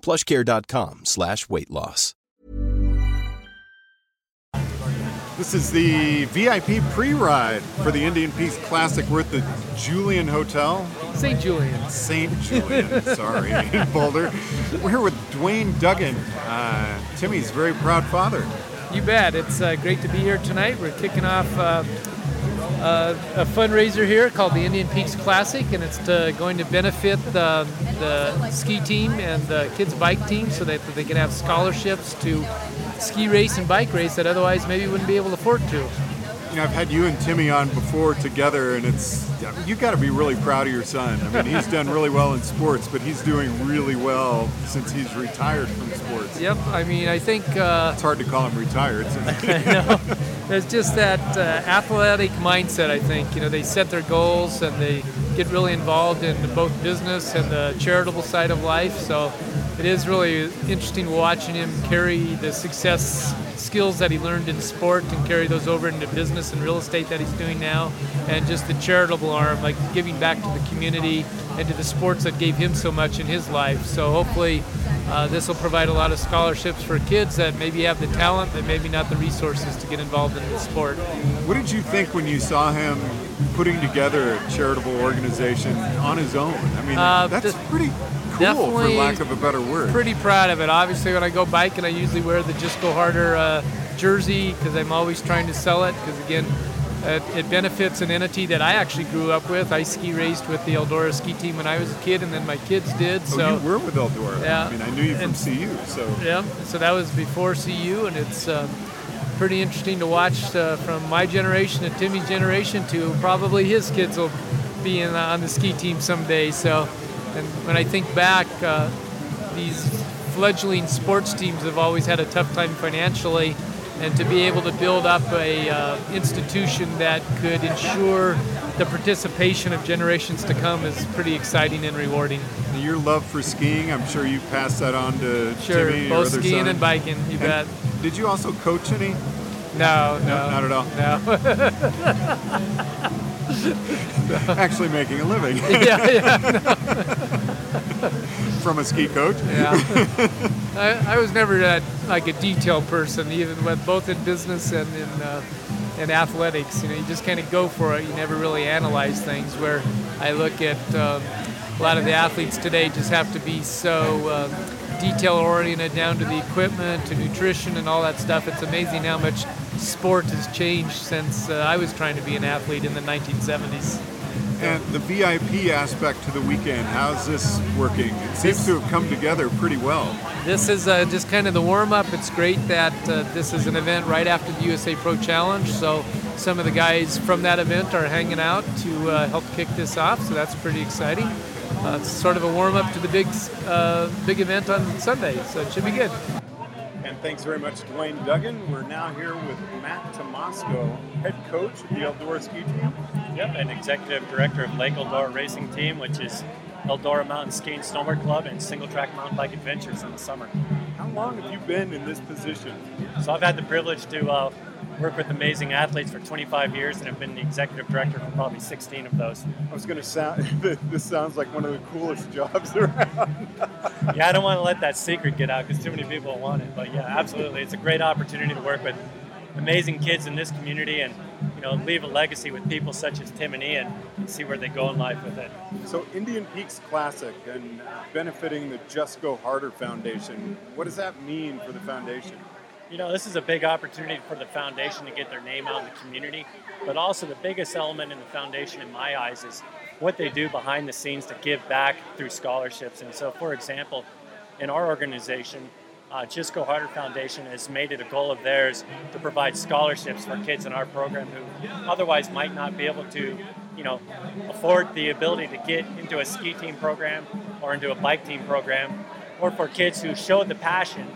plushcare.com slash weight loss. This is the VIP pre-ride for the Indian Peaks Classic. We're at the Julian Hotel. St. Julian. St. Julian, sorry, in Boulder. We're here with Dwayne Duggan, uh, Timmy's very proud father. You bet. It's uh, great to be here tonight. We're kicking off uh, uh, a fundraiser here called the Indian Peaks Classic, and it's to, going to benefit the, the ski team and the kids' bike team so that they can have scholarships to ski race and bike race that otherwise maybe wouldn't be able to afford to. You know, I've had you and Timmy on before together, and it's you got to be really proud of your son. I mean, he's done really well in sports, but he's doing really well since he's retired from sports. Yep. I mean, I think uh, it's hard to call him retired. Know. There's just that uh, athletic mindset. I think you know they set their goals and they get really involved in both business and the charitable side of life. So it is really interesting watching him carry the success skills that he learned in sport and carry those over into business and real estate that he's doing now, and just the charitable arm, like giving back to the community and to the sports that gave him so much in his life. So hopefully, uh, this will provide a lot of scholarships for kids that maybe have the talent, but maybe not the resources to get involved in the sport. What did you think when you saw him putting together a charitable organization on his own? I mean, uh, that's pretty cool, for lack of a better word. Pretty proud of it. Obviously, when I go biking, I usually wear the Just Go Harder uh, jersey because I'm always trying to sell it. Because again, it, it, benefits an entity that I actually grew up with. I ski raced with the Eldora ski team when I was a kid, and then my kids did. Oh, so you were with Eldora. Yeah. I mean, I knew you from and, CU. So yeah. So that was before CU, and it's. Um, pretty interesting to watch uh, from my generation to Timmy's generation to probably his kids will be in, on the ski team someday. So and when I think back, uh, these fledgling sports teams have always had a tough time financially, and to be able to build up a uh, institution that could ensure the participation of generations to come is pretty exciting and rewarding. Your love for skiing, I'm sure you passed that on to sure, Timmy, both skiing son. and biking. You and bet. Did you also coach any? No, no, no not at all. No. Actually making a living. yeah, yeah. From a ski coach. Yeah. I, I, was never that like a detail person, even with both in business and in uh, in athletics. You know, you just kind of go for it. You never really analyze things. Where I look at um, a lot of the athletes today, just have to be so. Uh, detail oriented down to the equipment to nutrition and all that stuff. It's amazing how much sport has changed since uh, I was trying to be an athlete in the 1970s. And the VIP aspect to the weekend, how's this working? It seems this, to have come together pretty well. This is uh, just kind of the warm up. It's great that uh, this is an event right after the USA Pro Challenge, so some of the guys from that event are hanging out to uh, help kick this off, so that's pretty exciting. Uh, it's sort of a warm up to the big, uh, big event on Sunday, so it should be good. And thanks very much, Dwayne Duggan. We're now here with Matt Tomasco, head coach of the Eldora ski team. Yep, and executive director of Lake Eldora Racing Team, which is Eldora Mountain Skiing Snowboard Club and Single Track Mountain Bike Adventures in the summer. How long have you been in this position? So I've had the privilege to uh, work with amazing athletes for 25 years and have been the executive director for probably 16 of those. I was going to sound, this sounds like one of the coolest jobs around. yeah, I don't want to let that secret get out because too many people want it. But yeah, absolutely. It's a great opportunity to work with amazing kids in this community and you know, leave a legacy with people such as Tim and Ian and see where they go in life with it. So Indian Peaks Classic and benefiting the Just Go Harder Foundation, what does that mean for the foundation? You know, this is a big opportunity for the foundation to get their name out in the community, but also the biggest element in the foundation, in my eyes, is what they do behind the scenes to give back through scholarships. And so, for example, in our organization, uh, Just Go Harder Foundation has made it a goal of theirs to provide scholarships for kids in our program who otherwise might not be able to, you know, afford the ability to get into a ski team program or into a bike team program, or for kids who show the passion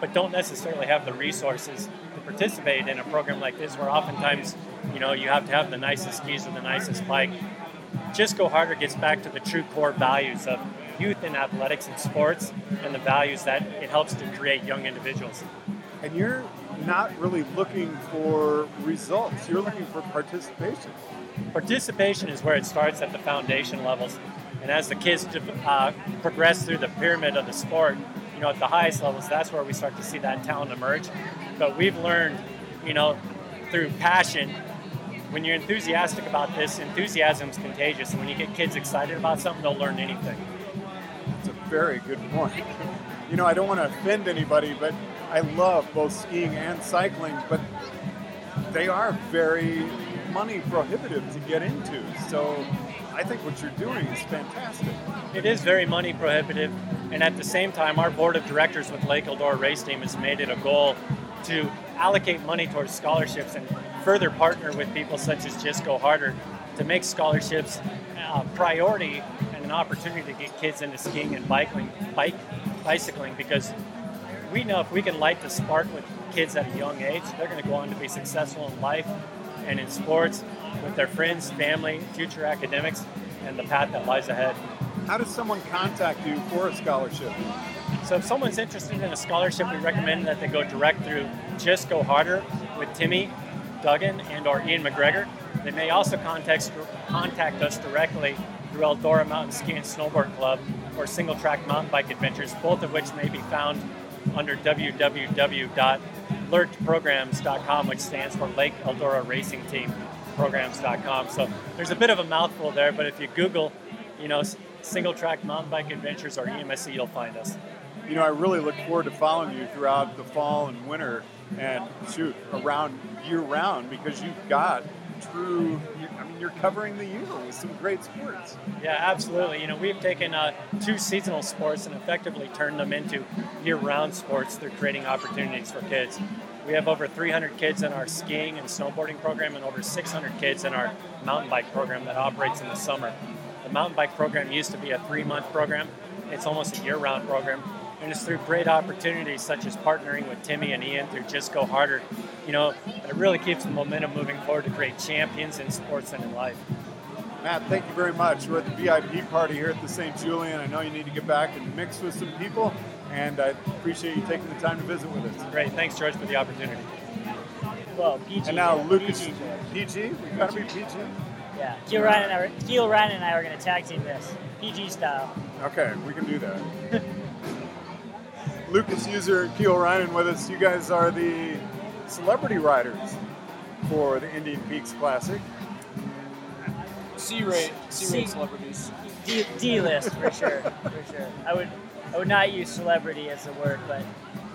but don't necessarily have the resources to participate in a program like this, where oftentimes, you know, you have to have the nicest skis or the nicest bike. Just Go Harder gets back to the true core values of youth in athletics and sports and the values that it helps to create young individuals. And you're not really looking for results, you're looking for participation. Participation is where it starts at the foundation levels. And as the kids uh, progress through the pyramid of the sport, know, at the highest levels, that's where we start to see that talent emerge. But we've learned, you know, through passion, when you're enthusiastic about this, enthusiasm is contagious. When you get kids excited about something, they'll learn anything. It's a very good point. You know, I don't want to offend anybody, but I love both skiing and cycling, but they are very money prohibitive to get into. So I think what you're doing is fantastic. It is very money prohibitive, and at the same time, our board of directors with Lake Eldora Race Team has made it a goal to allocate money towards scholarships and further partner with people such as Just Go Harder to make scholarships a priority and an opportunity to get kids into skiing and biking, bike, bicycling because we know if we can light the spark with kids at a young age, they're going to go on to be successful in life and in sports with their friends, family, future academics, and the path that lies ahead. How does someone contact you for a scholarship? So if someone's interested in a scholarship, we recommend that they go direct through Just Go Harder with Timmy Duggan and or Ian McGregor. They may also contact, contact us directly through Eldora Mountain Ski and Snowboard Club or Single Track Mountain Bike Adventures, both of which may be found under www.lertprograms.com, which stands for Lake Eldora Racing Team programs.com. So there's a bit of a mouthful there, but if you Google, you know, single track mountain bike adventures or EMSC, you'll find us. You know, I really look forward to following you throughout the fall and winter and shoot around year round because you've got true. I mean, you're covering the year with some great sports. Yeah, absolutely. You know, we've taken uh, two seasonal sports and effectively turned them into year-round sports through creating opportunities for kids. We have over 300 kids in our skiing and snowboarding program and over 600 kids in our mountain bike program that operates in the summer. The mountain bike program used to be a three month program, it's almost a year round program. And it's through great opportunities such as partnering with Timmy and Ian through Just Go Harder, you know, it really keeps the momentum moving forward to create champions in sports and in life. Matt, thank you very much. We're at the VIP party here at the St. Julian. I know you need to get back and mix with some people and I appreciate you taking the time to visit with us. Great, thanks, George, for the opportunity. Well, PG. And now Lucas, PG. PG? We gotta be PG. Yeah, Kiel Reijnen and I, Kiel Reijnen and I are going to tag team this PG style. Okay, we can do that. Lucas Euser, Kiel Reijnen with us. You guys are the celebrity riders for the Indian Peaks Classic. C-rate, C-rate celebrities. D, D list for sure, for sure. I would I would not use celebrity as a word, but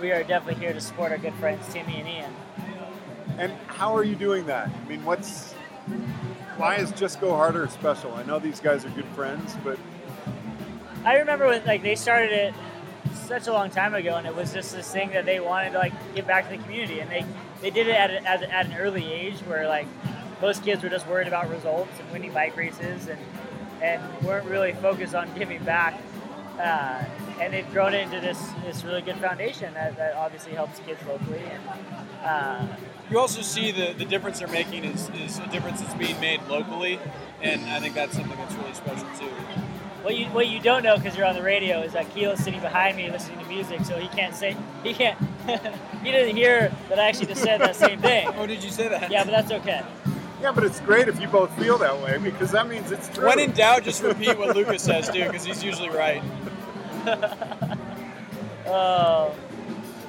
we are definitely here to support our good friends Timmy and Ian. And how are you doing that? I mean, what's why is Just Go Harder special? I know these guys are good friends, but I remember when like they started it such a long time ago, and it was just this thing that they wanted to like give back to the community, and they they did it at, a, at, at an early age where like most kids were just worried about results and winning bike races and and weren't really focused on giving back. Uh, and they've grown into this this really good foundation that, that obviously helps kids locally. And uh, you also see the, the difference they're making is, is a difference that's being made locally, and I think that's something that's really special too. What you what you don't know because you're on the radio is that Kiel is sitting behind me listening to music, so he can't say he can't he didn't hear that I actually just said that same thing. Oh, did you say that? Yeah, but that's okay. Yeah, but it's great if you both feel that way because that means it's true. When in doubt, just repeat what Lucas says, dude, because he's usually right. oh,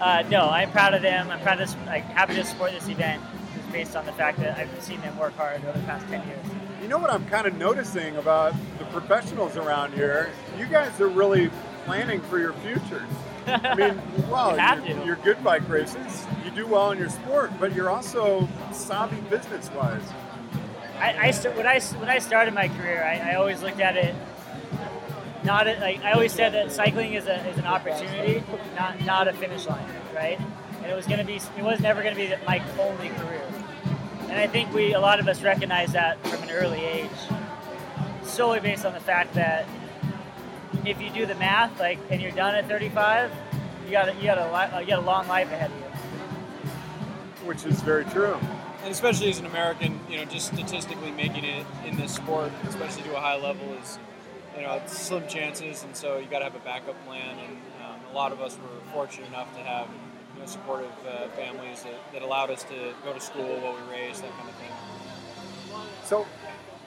uh, no, I'm proud of them. I'm proud of to, like, happy to support this event. just based on the fact that I've seen them work hard over the past 10 years. You know what I'm kind of noticing about the professionals around here? You guys are really planning for your futures. I mean, well, You you're, good bike races, you do well in your sport, but you're also savvy business-wise. I, I st- when I when I started my career, I, I always looked at it not a, like I always said that cycling is a is an opportunity, not not a finish line, right? And it was going to be it was never going to be my only career. And I think we a lot of us recognize that from an early age, solely based on the fact that if you do the math, like, and you're done at 35, you got a, you got a li- you got a long life ahead of you. Which is very true. And especially as an American, you know, just statistically making it in this sport, especially to a high level, is you know slim chances, and so you got to have a backup plan. And um, a lot of us were fortunate enough to have you know supportive uh, families that, that allowed us to go to school while we raised that kind of thing. So,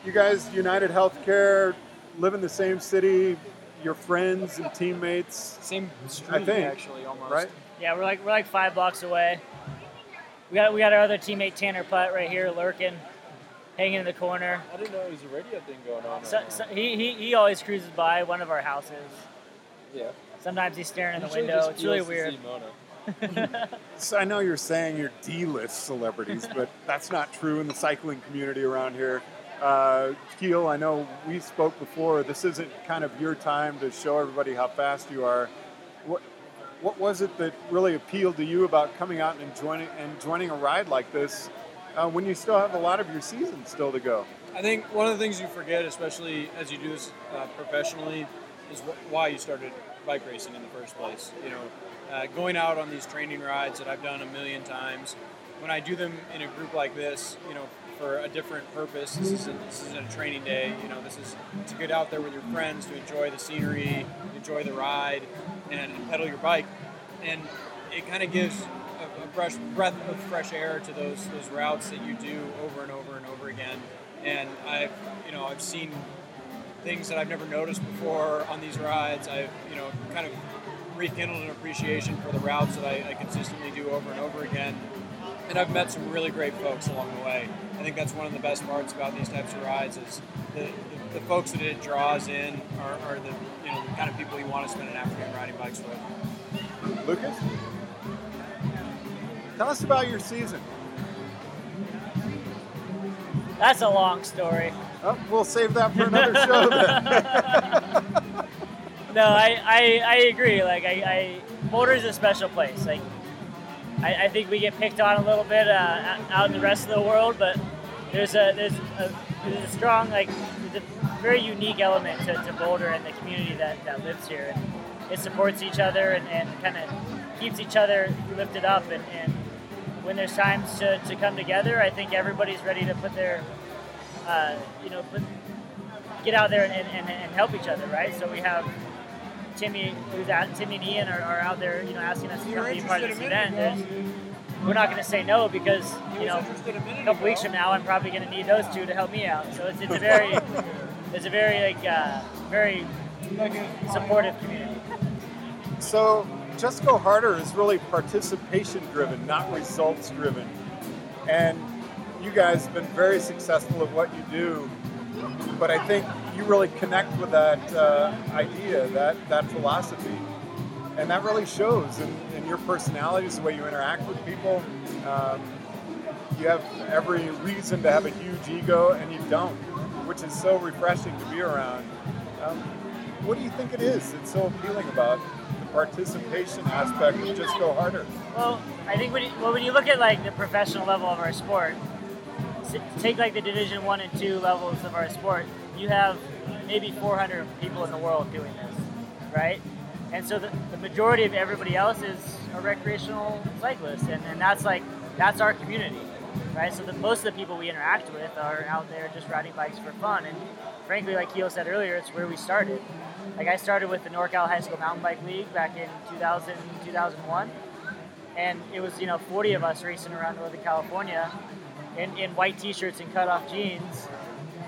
you guys, United Healthcare, live in the same city. Your friends and teammates, Same street, I think, actually, almost. right? Yeah, we're like we're like five blocks away. We got we got our other teammate Tanner Putt right here lurking, hanging in the corner. I didn't know there was a radio thing going on. So, so he, he he always cruises by one of our houses. yeah. Sometimes he's staring in the window. It's really feels to weird. So I know you're saying you're D-list celebrities, but that's not true in the cycling community around here. Uh, Kiel, I know we spoke before. This isn't kind of your time to show everybody how fast you are. What what was it that really appealed to you about coming out and joining and joining a ride like this uh, when you still have a lot of your season still to go? I think one of the things you forget, especially as you do this uh, professionally, is wh- why you started bike racing in the first place. You know, uh, going out on these training rides that I've done a million times. When I do them in a group like this, you know, for a different purpose. This isn't this isn't a training day. You know, this is to get out there with your friends to enjoy the scenery, enjoy the ride, and, pedal your bike. And it kind of gives a, a fresh breath of fresh air to those those routes that you do over and over and over again. And I've you know I've seen things that I've never noticed before on these rides. I've you know kind of rekindled an appreciation for the routes that I, I consistently do over and over again. And I've met some really great folks along the way. I think that's one of the best parts about these types of rides is the, the, the folks that it draws in are, are the you know the kind of people you want to spend an afternoon riding bikes with. Lucas, tell us about your season. That's a long story. Oh, we'll save that for another show then. No, I, I, I agree. Like I, I is a special place. Like I, I think we get picked on a little bit uh, out in the rest of the world, but there's a there's a, there's a strong like a very unique element to, to Boulder and the community that, that lives here. And it supports each other and, and kind of keeps each other lifted up. And, and when there's times to, to come together, I think everybody's ready to put their uh, you know put, get out there and, and, and help each other, right? So we have Timmy, who's at Timmy and Ian are, are out there, you know, asking us to come be part of this event. There's, we're not going to say no because you know a couple weeks from now I'm probably going to need those two to help me out. So it's, it's a very it's a very like uh, very supportive community. So, Just Go Harder is really participation driven, not results driven. And you guys have been very successful at what you do, but I think you really connect with that uh, idea, that, that philosophy. And that really shows in, in your personalities, the way you interact with people. Um, you have every reason to have a huge ego, and you don't, which is so refreshing to be around. Um, what do you think it is that's so appealing about the participation aspect of Just Go Harder? Well, I think when you, well, when you look at like the professional level of our sport, take like the Division One and Two levels of our sport, you have maybe 400 people in the world doing this, right? And so the, the majority of everybody else is a recreational cyclist, and, and that's like that's our community, right? So the, most of the people we interact with are out there just riding bikes for fun, and frankly, like Kiel said earlier, it's where we started. Like I started with the NorCal High School Mountain Bike League back in 2000, 2001 and it was you know 40 of us racing around Northern California in, in white t-shirts and cut-off jeans,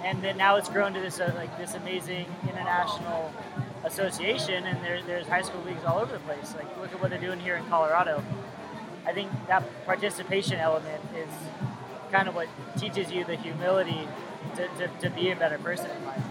and then now it's grown to this uh, like this amazing international association, and there, there's high school leagues all over the place. Like look at what they're doing here in Colorado. I think that participation element is kind of what teaches you the humility to, to, to be a better person in life.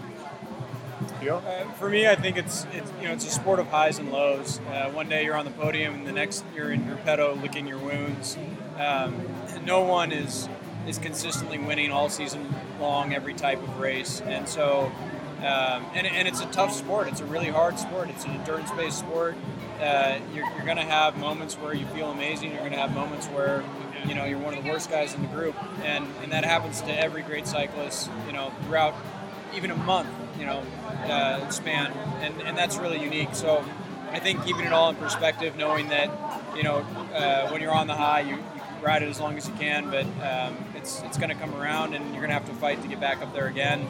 Uh, for me, I think it's, it's you know it's a sport of highs and lows. Uh, one day you're on the podium, and the next you're in your pedo licking your wounds. Um, no one is is consistently winning all season long every type of race, and so um, and, and it's a tough sport. It's a really hard sport. It's an endurance-based sport. Uh, you're, you're going to have moments where you feel amazing. You're going to have moments where you know you're one of the worst guys in the group, and and that happens to every great cyclist. You know throughout even a month. You know uh, span, and and that's really unique. So I think keeping it all in perspective, knowing that you know uh, when you're on the high, you, ride it as long as you can, but um, it's it's going to come around, and you're going to have to fight to get back up there again.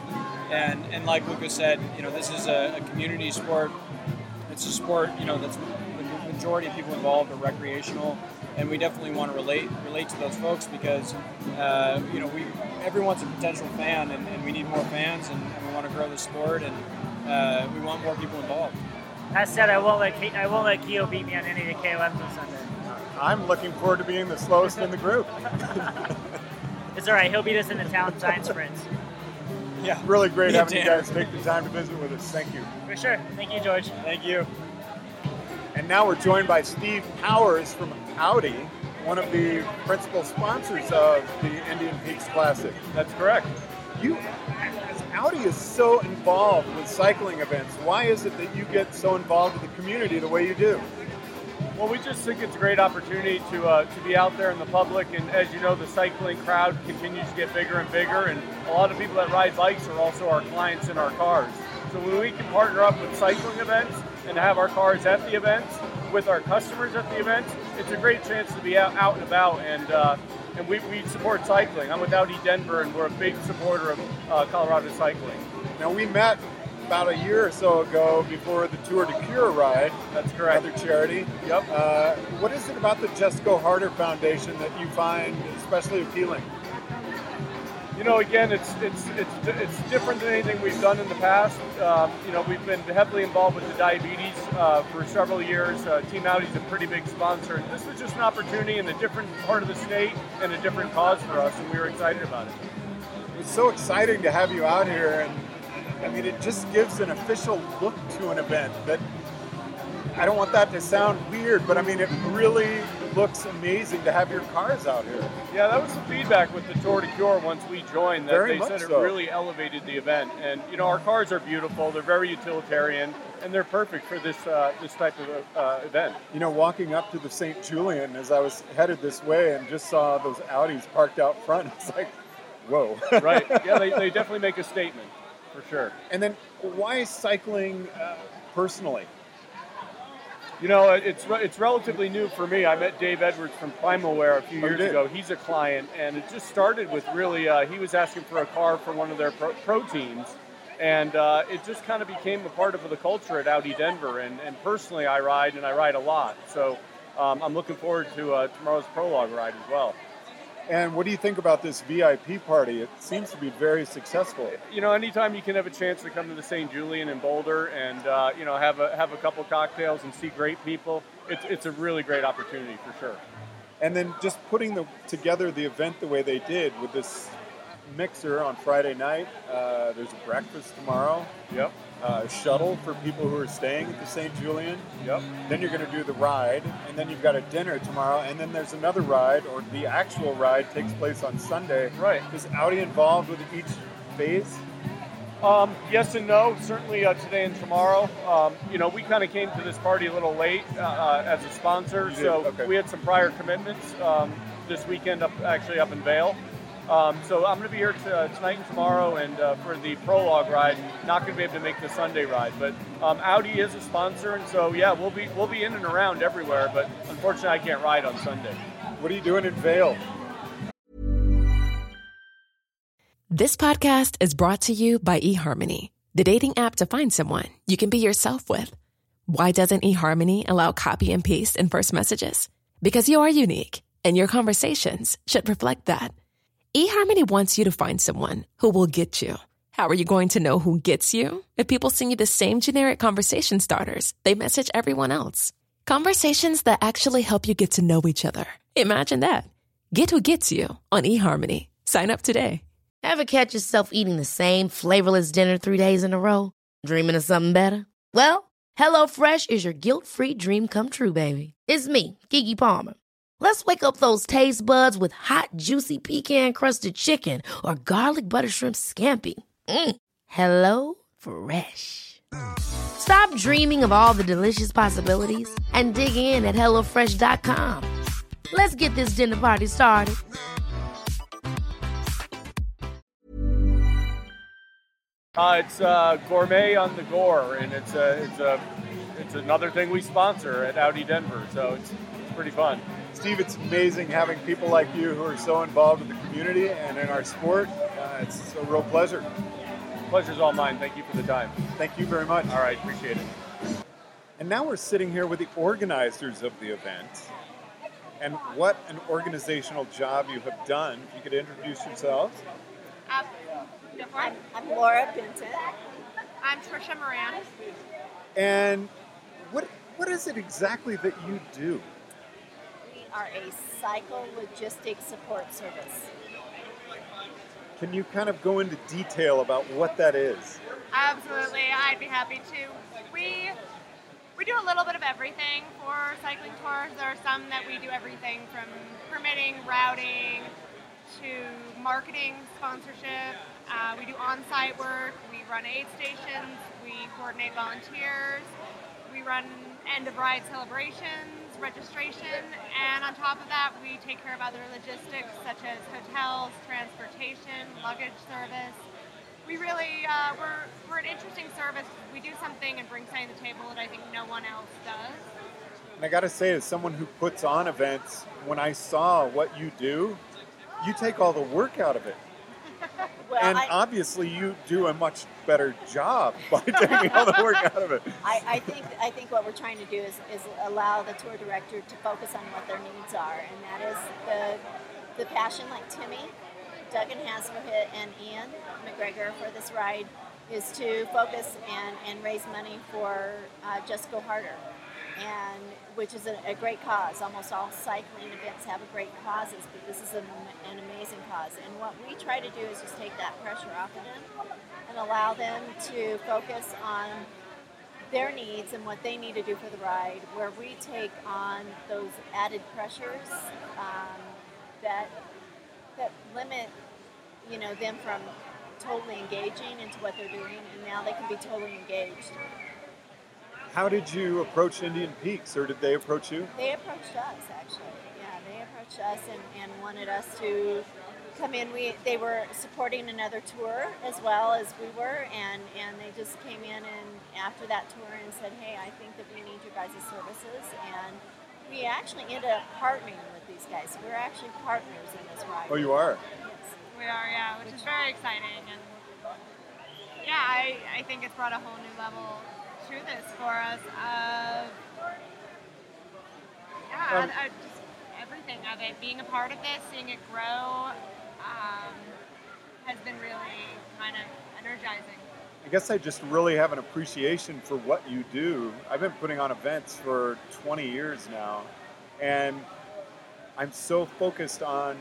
And and like Lucas said, you know this is a, a community sport. It's a sport, you know, that's the majority of people involved are recreational, and we definitely want to relate relate to those folks because uh, you know we everyone's a potential fan, and, and we need more fans, and, and we want to grow the sport, and uh, we want more people involved. That said, I won't let I won't let Kiel beat me on any of the KOMs on Sunday. I'm looking forward to being the slowest in the group. It's all right. He'll beat us in the town science sprints Yeah, Really great Me having you guys take the time to visit with us. Thank you. for sure. Thank you, George. Thank you. And now we're joined by Steve Powers from Audi, one of the principal sponsors of the Indian Peaks Classic. That's correct. You, as Audi is so involved with cycling events, why is it that you get so involved with the community the way you do? Well, we just think it's a great opportunity to uh, to be out there in the public, and as you know, the cycling crowd continues to get bigger and bigger, and a lot of people that ride bikes are also our clients in our cars. So when we can partner up with cycling events and have our cars at the events with our customers at the events, it's a great chance to be out, out and about, and uh, and we, we support cycling. I'm with Audi Denver, and we're a big supporter of uh, Colorado cycling. Now we met about a year or so ago before the Tour de Cure ride. That's correct. Another charity. Yep. Uh, what is it about the Just Go Harder Foundation that you find especially appealing? You know, again, it's it's it's it's different than anything we've done in the past. Um, you know, we've been heavily involved with the diabetes uh, for several years. Uh, Team Audi's a pretty big sponsor. This was just an opportunity in a different part of the state and a different cause for us, and we were excited about it. It's so exciting to have you out here, and I mean, it just gives an official look to an event that I don't want that to sound weird, but I mean, it really looks amazing to have your cars out here. Yeah, that was the feedback with the Tour de Cure once we joined. That Very they said it really elevated the event, and you know, our cars are beautiful. They're very utilitarian, and they're perfect for this uh, this type of uh, event. You know, walking up to the St. Julian as I was headed this way and just saw those Audis parked out front, it's like, whoa. right? Yeah, they, they definitely make a statement for sure. And then, why cycling uh, personally? You know, it's re- it's relatively new for me. I met Dave Edwards from Primal Wear a few Oh, years ago. He's a client, and it just started with really uh, he was asking for a car for one of their pro, pro teams, and uh, it just kind of became a part of the culture at Audi Denver. And, and personally, I ride and I ride a lot, so um, I'm looking forward to uh, tomorrow's prologue ride as well. And what do you think about this VIP party? It seems to be very successful. you know, anytime you can have a chance to come to the St. Julian in Boulder and uh, you know have a have a couple cocktails and see great people, it's it's a really great opportunity for sure. And then just putting the, together the event the way they did with this mixer on Friday night. Uh, there's a breakfast tomorrow. Yep. Uh, shuttle for people who are staying at the St. Julian. Yep. Then you're going to do the ride, and then you've got a dinner tomorrow, and then there's another ride, or the actual ride takes place on Sunday. Right. Is Audi involved with each phase? Um, yes and no. Certainly uh, today and tomorrow. Um, you know, we kind of came to this party a little late uh, uh, as a sponsor, so okay. we had some prior commitments um, this weekend up actually up in Vail. Um, so I'm going to be here t- uh, tonight and tomorrow, and uh, for the prologue ride. Not going to be able to make the Sunday ride, but um, Audi is a sponsor, and so yeah, we'll be we'll be in and around everywhere. But unfortunately, I can't ride on Sunday. What are you doing in Vail? This podcast is brought to you by eHarmony, the dating app to find someone you can be yourself with. Why doesn't eHarmony allow copy and paste in first messages? Because you are unique, and your conversations should reflect that. eHarmony wants you to find someone who will get you. How are you going to know who gets you? If people send you the same generic conversation starters they message everyone else. Conversations that actually help you get to know each other. Imagine that. Get who gets you on eHarmony. Sign up today. Ever catch yourself eating the same flavorless dinner three days in a row? Dreaming of something better? Well, HelloFresh is your guilt free dream come true, baby. It's me, Gigi Palmer. Let's wake up those taste buds with hot, juicy pecan crusted chicken or garlic butter shrimp scampi. Mm. Hello Fresh. Stop dreaming of all the delicious possibilities and dig in at HelloFresh.com. Let's get this dinner party started. Uh, it's uh, gourmet on the gore, and it's a, it's a it's another thing we sponsor at Audi Denver, so it's, pretty fun. Steve, it's amazing having people like you who are so involved in the community and in our sport. Uh, it's a real pleasure. Pleasure's all mine. Thank you for the time. Thank you very much. All right, appreciate it. And now we're sitting here with the organizers of the event. And what an organizational job you have done. If you could introduce yourselves. I'm, I'm Laura Benton. I'm Trisha Moran. And what what is it exactly that you do? We are a cycle logistics support service. Can you kind of go into detail about what that is? Absolutely, I'd be happy to. We we do a little bit of everything for cycling tours. There are some that we do everything from permitting, routing, to marketing, sponsorship. Uh, we do on-site work. We run aid stations. We coordinate volunteers. We run end-of-ride celebrations, registration, and on top of that, we take care of other logistics such as hotels, transportation, luggage service. We really, uh, we're, we're an interesting service. We do something and bring something to the table that I think no one else does. And I got to say, as someone who puts on events, when I saw what you do, you take all the work out of it. Well, and I, obviously, you do a much better job by taking all the work out of it. I, I think I think what we're trying to do is, is allow the tour director to focus on what their needs are, and that is the the passion, like Timmy, Duggan Hasselhit, and Ian McGregor for this ride, is to focus and, and raise money for uh, Just Go Harder, and which is a, a great cause. Almost all cycling events have a great causes, but this is an, an amazing cause. And what we try to do is just take that pressure off of them and allow them to focus on their needs and what they need to do for the ride, where we take on those added pressures um, that that limit, you know, them from totally engaging into what they're doing, and now they can be totally engaged. How did you approach Indian Peaks, or did they approach you? They approached us actually. Yeah, they approached us and, and wanted us to come in. We they were supporting another tour as well as we were, and and they just came in and after that tour and said, hey, I think that we need your guys' services, and we actually ended up partnering with these guys. So we're actually partners in this ride. Oh, you are. Yes. We are, yeah, which is very exciting. And yeah, I, I think it's brought a whole new level to this for us of, yeah, Um, I, I just everything of it. Being a part of this, seeing it grow, um, has been really kind of energizing. I guess I just really have an appreciation for what you do. I've been putting on events for 20 years now, and I'm so focused on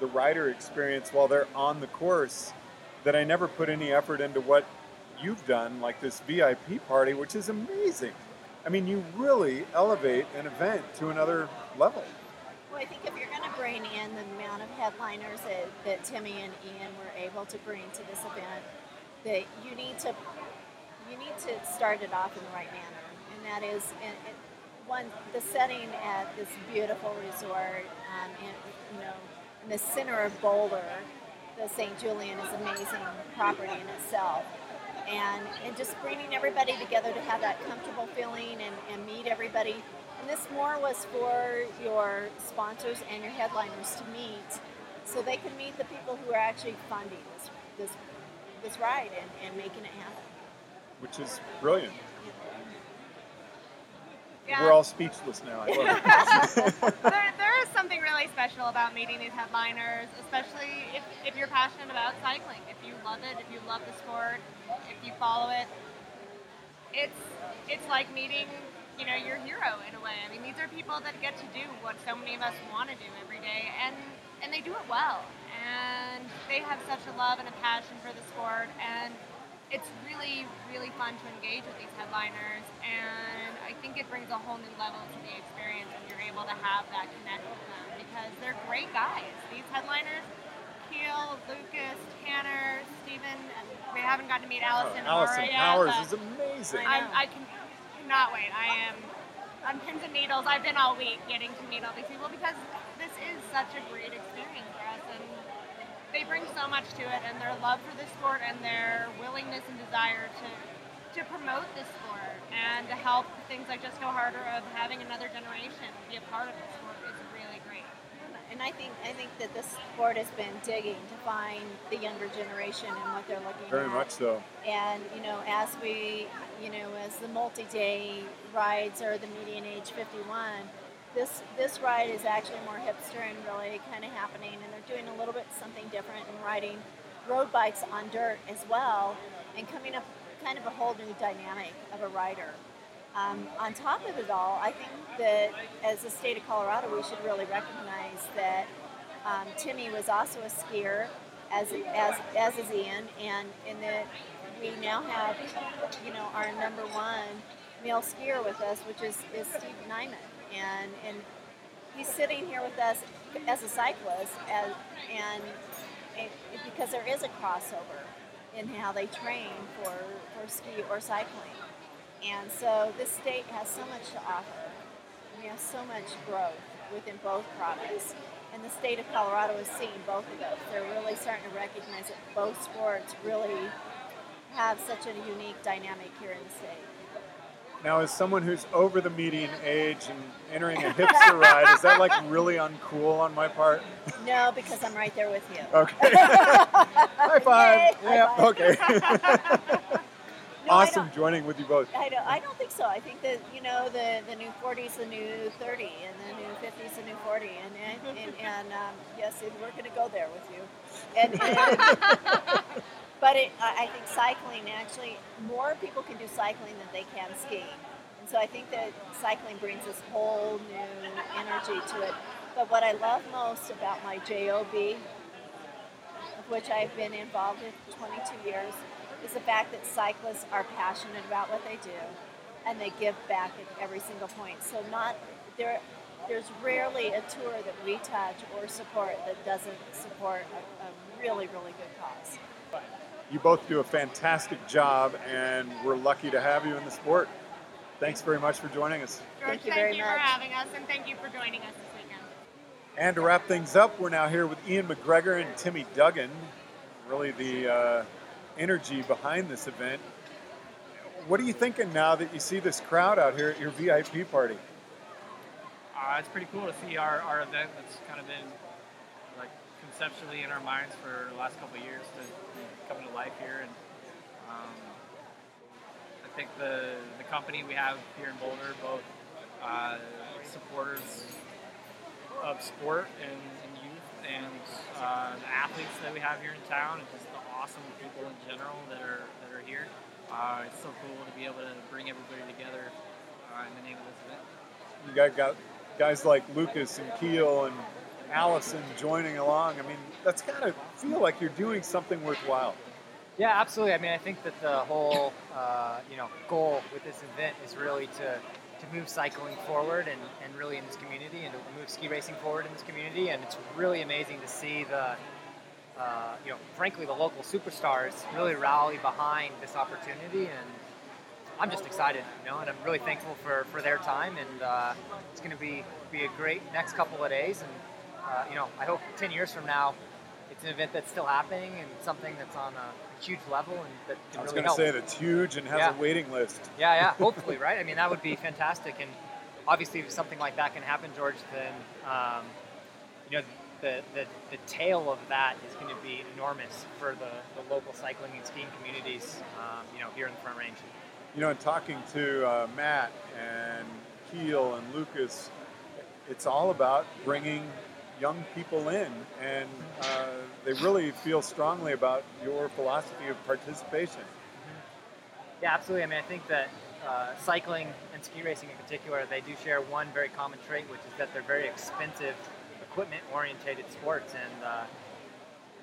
the rider experience while they're on the course that I never put any effort into what you've done, like this VIP party, which is amazing. I mean, you really elevate an event to another level. Well, I think if you're going to bring in the amount of headliners that, that Timmy and Ian were able to bring to this event, that you need to you need to start it off in the right manner, and that is one the setting at this beautiful resort, um, in, you know, in the center of Boulder. The St. Julian is amazing property in itself. And, and just bringing everybody together to have that comfortable feeling and, and meet everybody. And this more was for your sponsors and your headliners to meet so they can meet the people who are actually funding this this this ride and, and making it happen. which is brilliant. Yeah. We're all speechless now. I love it. there, there is something really special about meeting these headliners, especially if, if you're passionate about cycling. If you love it, if you love the sport, if you follow it, it's it's like meeting you know your hero in a way. I mean, these are people that get to do what so many of us want to do every day, and and they do it well. And they have such a love and a passion for the sport, and it's really, really fun to engage with these headliners. And I think it brings a whole new level to the experience when you're able to have that connect with them because they're great guys. These headliners, Kiel, Lucas, Tanner, Steven, and we haven't gotten to meet Allison. Oh, Allison Powers is amazing. I'm, I can, cannot wait. I am on pins and needles. I've been all week getting to meet all these people because this is such a great experience for us, and they bring so much to it, and their love for the sport and their willingness and desire to to promote this sport and to help things like Just Go Harder of having another generation be a part of the sport is really great. And I think I think that this sport has been digging to find the younger generation and what they're looking for. Very at. much so. And you know, as we, you know, as the multi-day rides are the median age 51, this this ride is actually more hipster and really kind of happening. And they're doing a little bit something different and riding road bikes on dirt as well, and coming up kind of a whole new dynamic of a rider. Um, on top of it all, I think that as a state of Colorado, we should really recognize that um, Timmy was also a skier, as as as is Ian, and in that we now have, you know, our number one male skier with us, which is, is Steve Nyman, and and he's sitting here with us as a cyclist, as and it, because there is a crossover in how they train for for ski or cycling. And so this state has so much to offer. We have so much growth within both products. And the state of Colorado is seeing both of those. They're really starting to recognize that both sports really have such a unique dynamic here in the state. Now, as someone who's over the median age and entering a hipster ride, is that like really uncool on my part? No, because I'm right there with you. Okay. High five. Yay, high yeah. five. Okay. No, awesome joining with you both. I don't, I don't think so. I think that you know the, the new 40s, the new 30, and the new 50s, the new 40, and and, and, and um, yes, we're going to go there with you. And, and but it, I think cycling actually more people can do cycling than they can skiing, and so I think that cycling brings this whole new energy to it. But what I love most about my job, of which I've been involved in for 22 years, is the fact that cyclists are passionate about what they do and they give back at every single point. So not there there's rarely a tour that we touch or support that doesn't support a, a really, really good cause. You both do a fantastic job, and we're lucky to have you in the sport. Thanks very much for joining us. George, Thank you very for much. having us, and thank you for joining us this weekend. And to wrap things up, we're now here with Ian McGregor and Timmy Duggan. Really, the uh, energy behind this event. What are you thinking now that you see this crowd out here at your VIP party? Uh, it's pretty cool to see our, our event that's kind of been like conceptually in our minds for the last couple of years to come to life here. And um, I think the, the company we have here in Boulder, both uh, supporters of sport and, and youth and uh, the athletes that we have here in town and just the awesome people in general that are, that are here. Uh, it's so cool to be able to bring everybody together uh, in the name of this event. You got, got guys like Lucas and Kiel and Allison joining along. I mean, that's got to feel like you're doing something worthwhile. Yeah, absolutely. I mean, I think that the whole uh, you know goal with this event is really to to move cycling forward and, and really in this community and to move ski racing forward in this community. And it's really amazing to see the uh, you know frankly the local superstars really rally behind this opportunity and. I'm just excited, you know, and I'm really thankful for, for their time, and uh, it's going to be be a great next couple of days, and uh, you know, I hope 10 years from now, it's an event that's still happening and something that's on a huge level and that can I was really going to say that's huge and has Yeah. a waiting list. Yeah, yeah, hopefully, right? I mean, that would be fantastic. And obviously, if something like that can happen, George, then, um, you know, the, the, the tail of that is going to be enormous for the, the local cycling and skiing communities, um, you know, here in the Front Range. You know, in talking to uh, Matt and Kiel and Lucas, it's all about bringing young people in, and uh, they really feel strongly about your philosophy of participation. Yeah, absolutely. I mean, I think that uh, cycling and ski racing in particular, they do share one very common trait, which is that they're very expensive, equipment-orientated sports. And uh,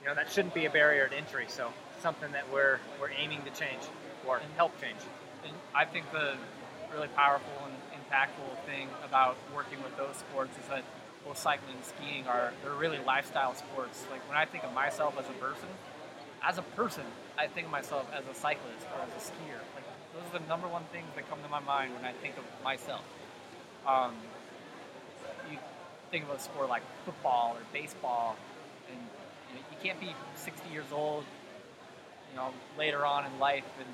you know that shouldn't be a barrier to entry. So something that we're we're aiming to change or help change. And I think the really powerful and impactful thing about working with those sports is that both cycling and skiing are they're really lifestyle sports. Like when I think of myself as a person, as a person, I think of myself as a cyclist or as a skier. Like those are the number one things that come to my mind when I think of myself. Um, you think of a sport like football or baseball, and you, know, you can't be 60 years old, you know, later on in life and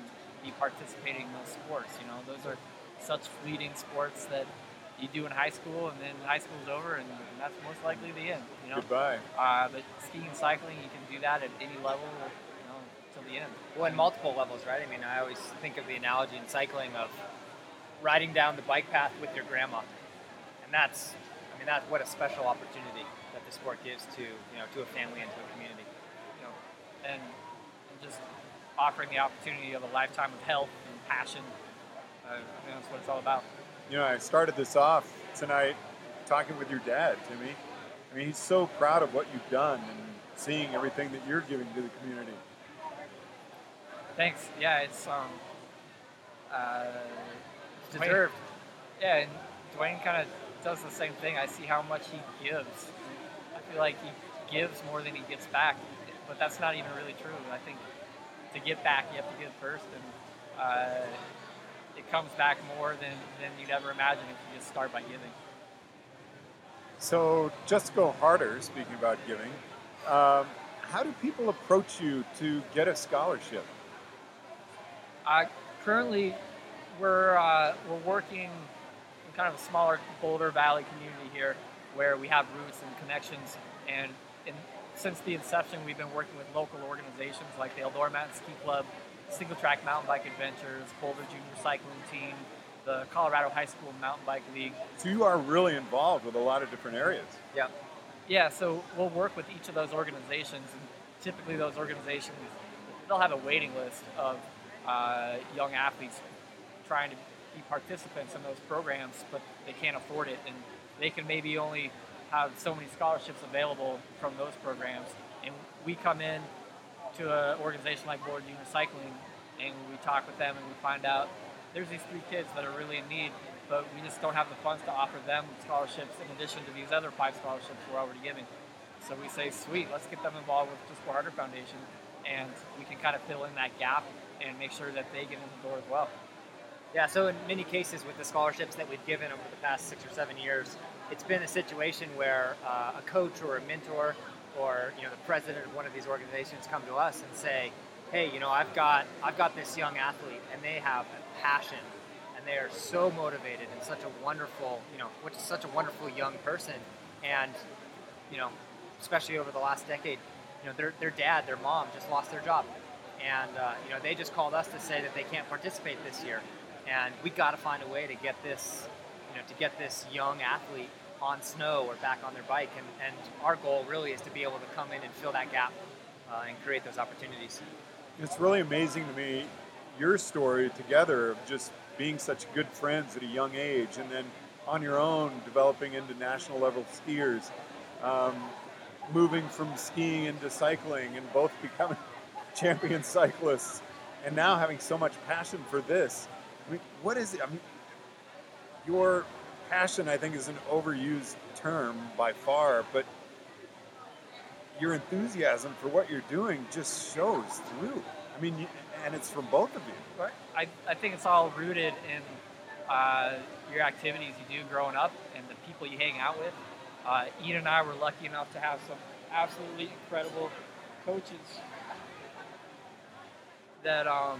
be participating in those sports. You know, those are such fleeting sports that you do in high school, and then high school's over, and, and that's most likely the end. You know. Goodbye. Uh, but skiing and cycling, you can do that at any level, you know, till the end. Well, in multiple levels, right? I mean, I always think of the analogy in cycling of riding down the bike path with your grandma, and that's, I mean, that's what a special opportunity that the sport gives to you know to a family and to a community. You know, and, and just offering the opportunity of a lifetime of health and passion. Uh, I mean, that's what it's all about. You know, I started this off tonight talking with your dad, Timmy. I mean, he's so proud of what you've done and seeing everything that you're giving to the community. Thanks. Yeah, it's um, uh, It's deserved. Yeah, and Dwayne kind of does the same thing. I see how much he gives. I feel like he gives more than he gets back, but that's not even really true. I think to get back, you have to give first, and uh, it comes back more than, than you'd ever imagine if you just start by giving. So, just to go harder, speaking about giving, um, how do people approach you to get a scholarship? Uh, currently, we're uh, we're working in kind of a smaller Boulder Valley community here, where we have roots and connections. And in, since the inception, we've been working with local organizations like the Eldora Mountain Ski Club, Single Track Mountain Bike Adventures, Boulder Junior Cycling Team, the Colorado High School Mountain Bike League. So, you are really involved with a lot of different areas. Yeah. Yeah, so we'll work with each of those organizations, and typically those organizations they'll have a waiting list of uh, young athletes trying to be participants in those programs, but they can't afford it, and they can maybe only have so many scholarships available from those programs. And we come in to an organization like Boulder Junior Cycling, and we talk with them, and we find out there's these three kids that are really in need, but we just don't have the funds to offer them scholarships in addition to these other five scholarships we're already giving. So we say, sweet, let's get them involved with the Sport Harder Foundation, and we can kind of fill in that gap and make sure that they get in the door as well. Yeah, so in many cases with the scholarships that we've given over the past six or seven years, it's been a situation where uh, a coach or a mentor or you know the president of one of these organizations come to us and say, "Hey, you know, I've got I've got this young athlete, and they have a passion, and they are so motivated and such a wonderful, you know, which is such a wonderful young person, and you know, especially over the last decade, you know, their their dad, their mom just lost their job, and uh, you know, they just called us to say that they can't participate this year, and we got to find a way to get this, you know, to get this young athlete on snow or back on their bike. And, and our goal really is to be able to come in and fill that gap uh, and create those opportunities. It's really amazing to me your story together of just being such good friends at a young age and then on your own developing into national level skiers, um, moving from skiing into cycling and both becoming champion cyclists and now having so much passion for this. I mean, what is it? I mean, your passion, I think, is an overused term by far, but your enthusiasm for what you're doing just shows through. I mean, and it's from both of you. I, I think it's all rooted in uh, your activities you do growing up and the people you hang out with. Uh, Ian and I were lucky enough to have some absolutely incredible coaches that um,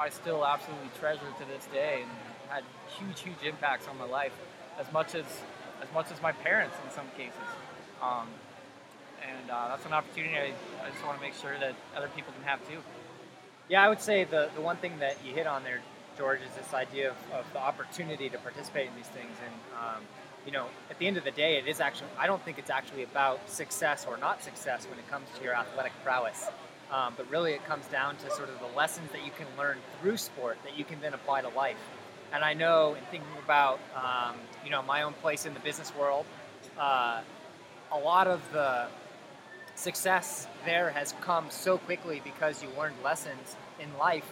I still absolutely treasure to this day and had huge, huge impacts on my life, as much as as much as my parents in some cases. Um, and uh, that's an opportunity I, I just want to make sure that other people can have too. Yeah, I would say the, the one thing that you hit on there, George, is this idea of, of the opportunity to participate in these things. And, um, you know, at the end of the day, it is actually, I don't think it's actually about success or not success when it comes to your athletic prowess. Um, but really, it comes down to sort of the lessons that you can learn through sport that you can then apply to life. And I know in thinking about, um, you know, my own place in the business world, uh, a lot of the success there has come so quickly because you learned lessons in life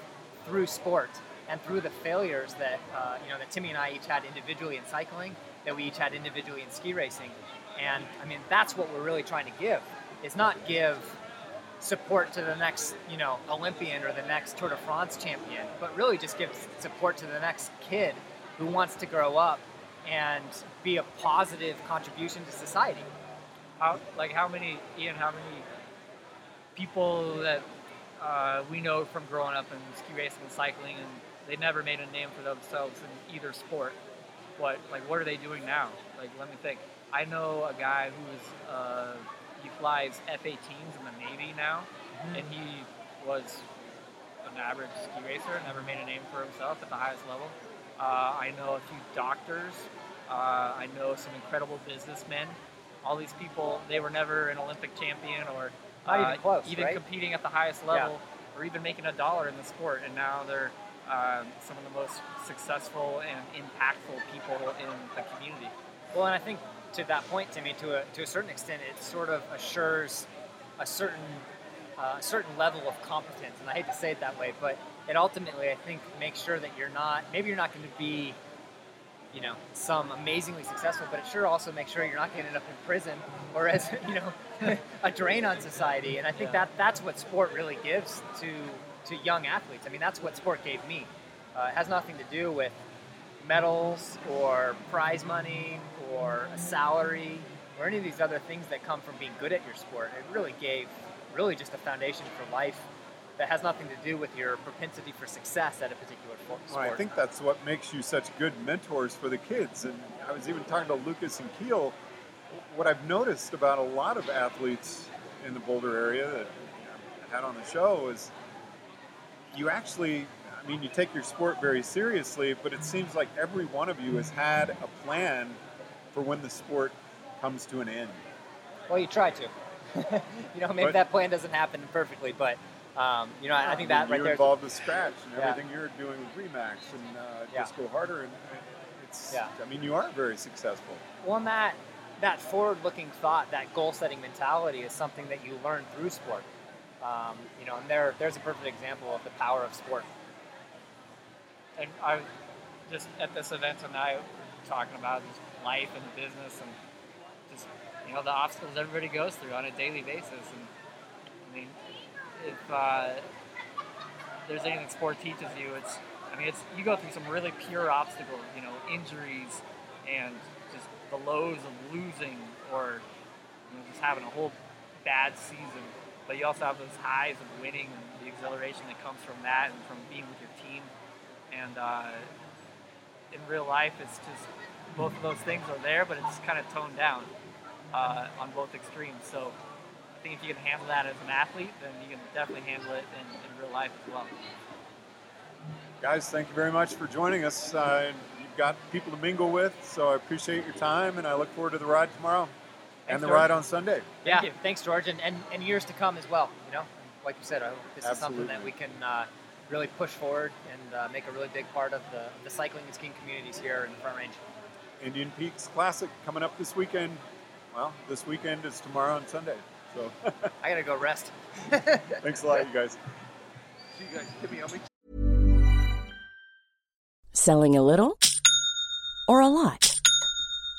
through sport and through the failures that uh, you know that Timmy and I each had individually in cycling, that we each had individually in ski racing, and I mean that's what we're really trying to give. Is not give support to the next you know Olympian or the next Tour de France champion, but really just give support to the next kid who wants to grow up and be a positive contribution to society. How like how many Ian? How many people that uh, we know from growing up in ski racing and cycling, and they never made a name for themselves in either sport. What like what are they doing now? Like let me think. I know a guy who's uh, he flies F-18s in the Navy now, Mm-hmm. and he was an average ski racer, never made a name for himself at the highest level. Uh, I know a few doctors. Uh, I know some incredible businessmen. All these people, they were never an Olympic champion or uh, even close, even right? competing at the highest level or even making a dollar in the sport. And now they're um, some of the most successful and impactful people in the community. Well, and I think to that point, Timmy, to a, to a certain extent, it sort of assures a certain uh, a certain level of competence. And I hate to say it that way, but it ultimately, I think, makes sure that you're not maybe you're not going to be, you know, some amazingly successful, but it sure also makes sure you're not going to end up in prison or as you know a drain on society. And I think Yeah. that that's what sport really gives to to young athletes. I mean, that's what sport gave me. Uh, it has nothing to do with medals or prize money or a salary or any of these other things that come from being good at your sport. It really gave really just a foundation for life that has nothing to do with your propensity for success at a particular sport. Well, I think that's what makes you such good mentors for the kids. And I was even talking to Lucas and Kiel. What I've noticed about a lot of athletes in the Boulder area that I had on the show is you actually, I mean, you take your sport very seriously, but it seems like every one of you has had a plan for when the sport comes to an end. Well, you try to. you know, maybe But- that plan doesn't happen perfectly, but um, you know, I, I think that mean, right you're there. involved with Skratch and Yeah. everything you're doing with Remax and uh, Yeah. just go harder. And, it's, Yeah. I mean, you are very successful. One that that forward-looking thought, that goal-setting mentality, is something that you learn through sport. Um, you know, and there there's a perfect example of the power of sport. And I was just at this event tonight talking about life and business and just you know the obstacles everybody goes through on a daily basis. And I mean, if uh, there's anything sport teaches you, it's I mean it's you go through some really pure obstacles, you know, injuries and just the lows of losing or you know, just having a whole bad season. But you also have those highs of winning and the exhilaration that comes from that and from being with your team. And uh, in real life, it's just both of those things are there, but it's kind of toned down uh, on both extremes. So I think if you can handle that as an athlete, then you can definitely handle it in, in real life as well. Guys, thank you very much for joining us. Uh, you've got people to mingle with, so I appreciate your time, and I look forward to the ride tomorrow and the George. ride on Sunday. yeah, thanks, George, and, and, and years to come as well. You know, like you said, I hope this is something that we can uh, really push forward and uh, make a really big part of the, the cycling and skiing communities here in the Front Range. Indian Peaks Classic coming up this weekend. Well, this weekend is tomorrow and Sunday. So I gotta go rest. thanks a lot, you guys. See you guys. Hit me, Elmi. Selling a little or a lot?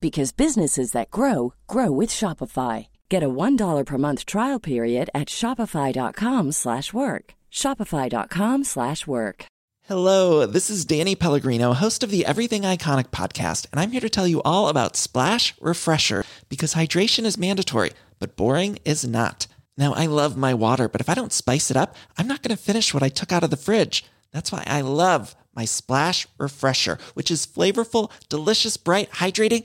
because businesses that grow grow with Shopify. Get a $1 per month trial period at shopify.com/work. shopify.com/work. Hello, this is Danny Pellegrino, host of the Everything Iconic podcast, and I'm here to tell you all about Splash Refresher because hydration is mandatory, but boring is not. Now, I love my water, but if I don't spice it up, I'm not going to finish what I took out of the fridge. That's why I love my Splash Refresher, which is flavorful, delicious, bright, hydrating,